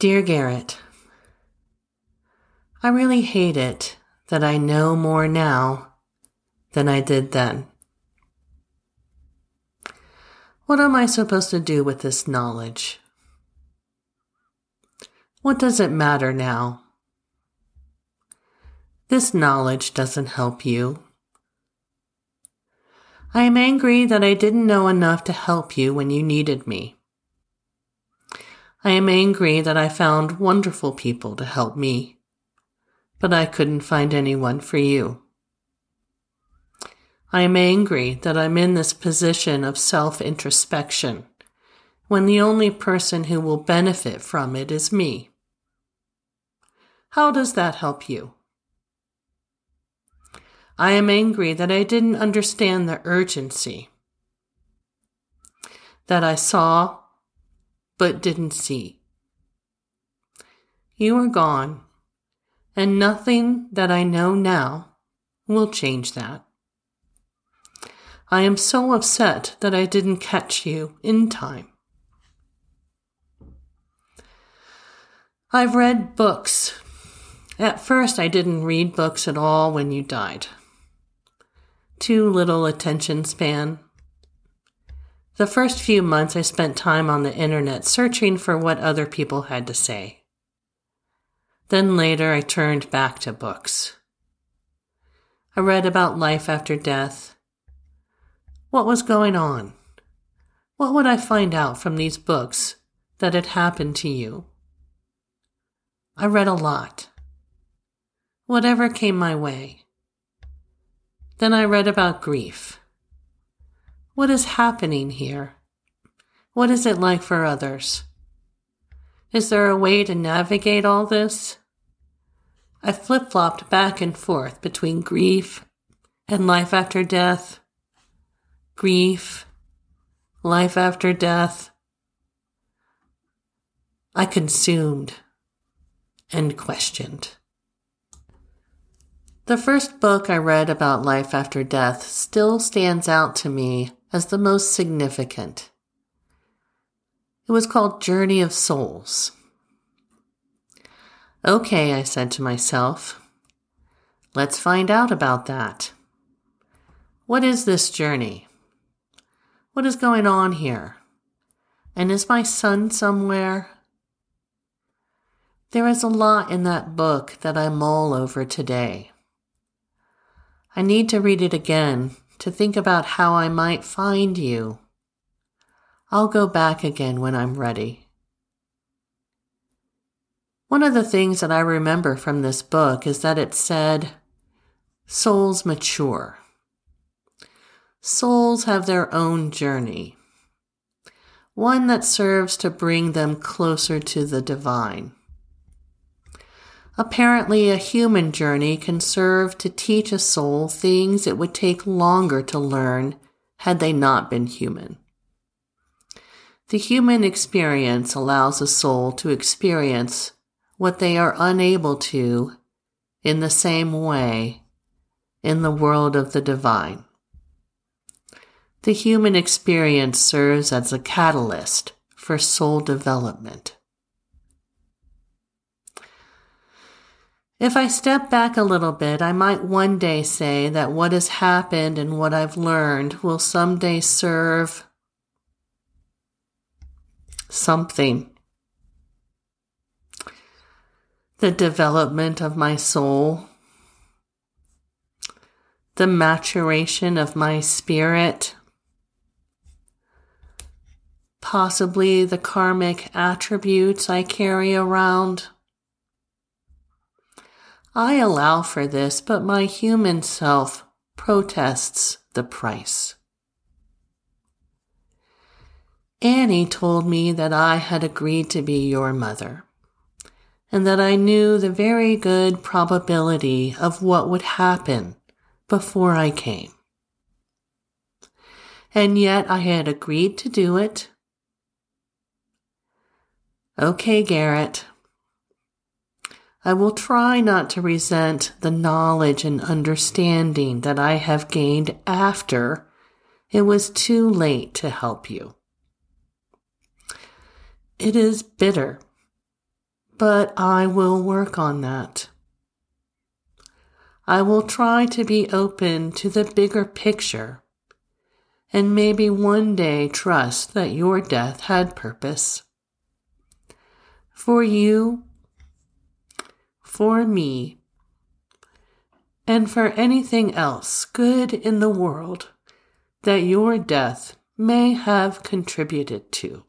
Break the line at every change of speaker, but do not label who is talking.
Dear Garrett, I really hate it that I know more now than I did then. What am I supposed to do with this knowledge? What does it matter now? This knowledge doesn't help you. I am angry that I didn't know enough to help you when you needed me. I am angry that I found wonderful people to help me, but I couldn't find anyone for you. I am angry that I'm in this position of self introspection when the only person who will benefit from it is me. How does that help you? I am angry that I didn't understand the urgency that I saw but didn't see. You are gone, and nothing that I know now will change that. I am so upset that I didn't catch you in time. I've read books. At first, I didn't read books at all when you died. Too little attention span. The first few months, I spent time on the internet searching for what other people had to say. Then later, I turned back to books. I read about life after death what was going on? What would I find out from these books that had happened to you? I read a lot. Whatever came my way. Then I read about grief. What is happening here? What is it like for others? Is there a way to navigate all this? I flip flopped back and forth between grief and life after death grief, life after death. I consumed and questioned. The first book I read about life after death still stands out to me as the most significant. It was called Journey of Souls. Okay, I said to myself, let's find out about that. What is this journey? What is going on here? And is my son somewhere? There is a lot in that book that I mull over today. I need to read it again to think about how I might find you. I'll go back again when I'm ready. One of the things that I remember from this book is that it said, Souls mature. Souls have their own journey, one that serves to bring them closer to the divine. Apparently, a human journey can serve to teach a soul things it would take longer to learn had they not been human. The human experience allows a soul to experience what they are unable to in the same way in the world of the divine. The human experience serves as a catalyst for soul development. If I step back a little bit, I might one day say that what has happened and what I've learned will someday serve something. The development of my soul, the maturation of my spirit, possibly the karmic attributes I carry around. I allow for this, but my human self protests the price. Annie told me that I had agreed to be your mother, and that I knew the very good probability of what would happen before I came. And yet I had agreed to do it Okay, Garrett. I will try not to resent the knowledge and understanding that I have gained after it was too late to help you. It is bitter, but I will work on that. I will try to be open to the bigger picture and maybe one day trust that your death had purpose. For you, for me, and for anything else good in the world that your death may have contributed to.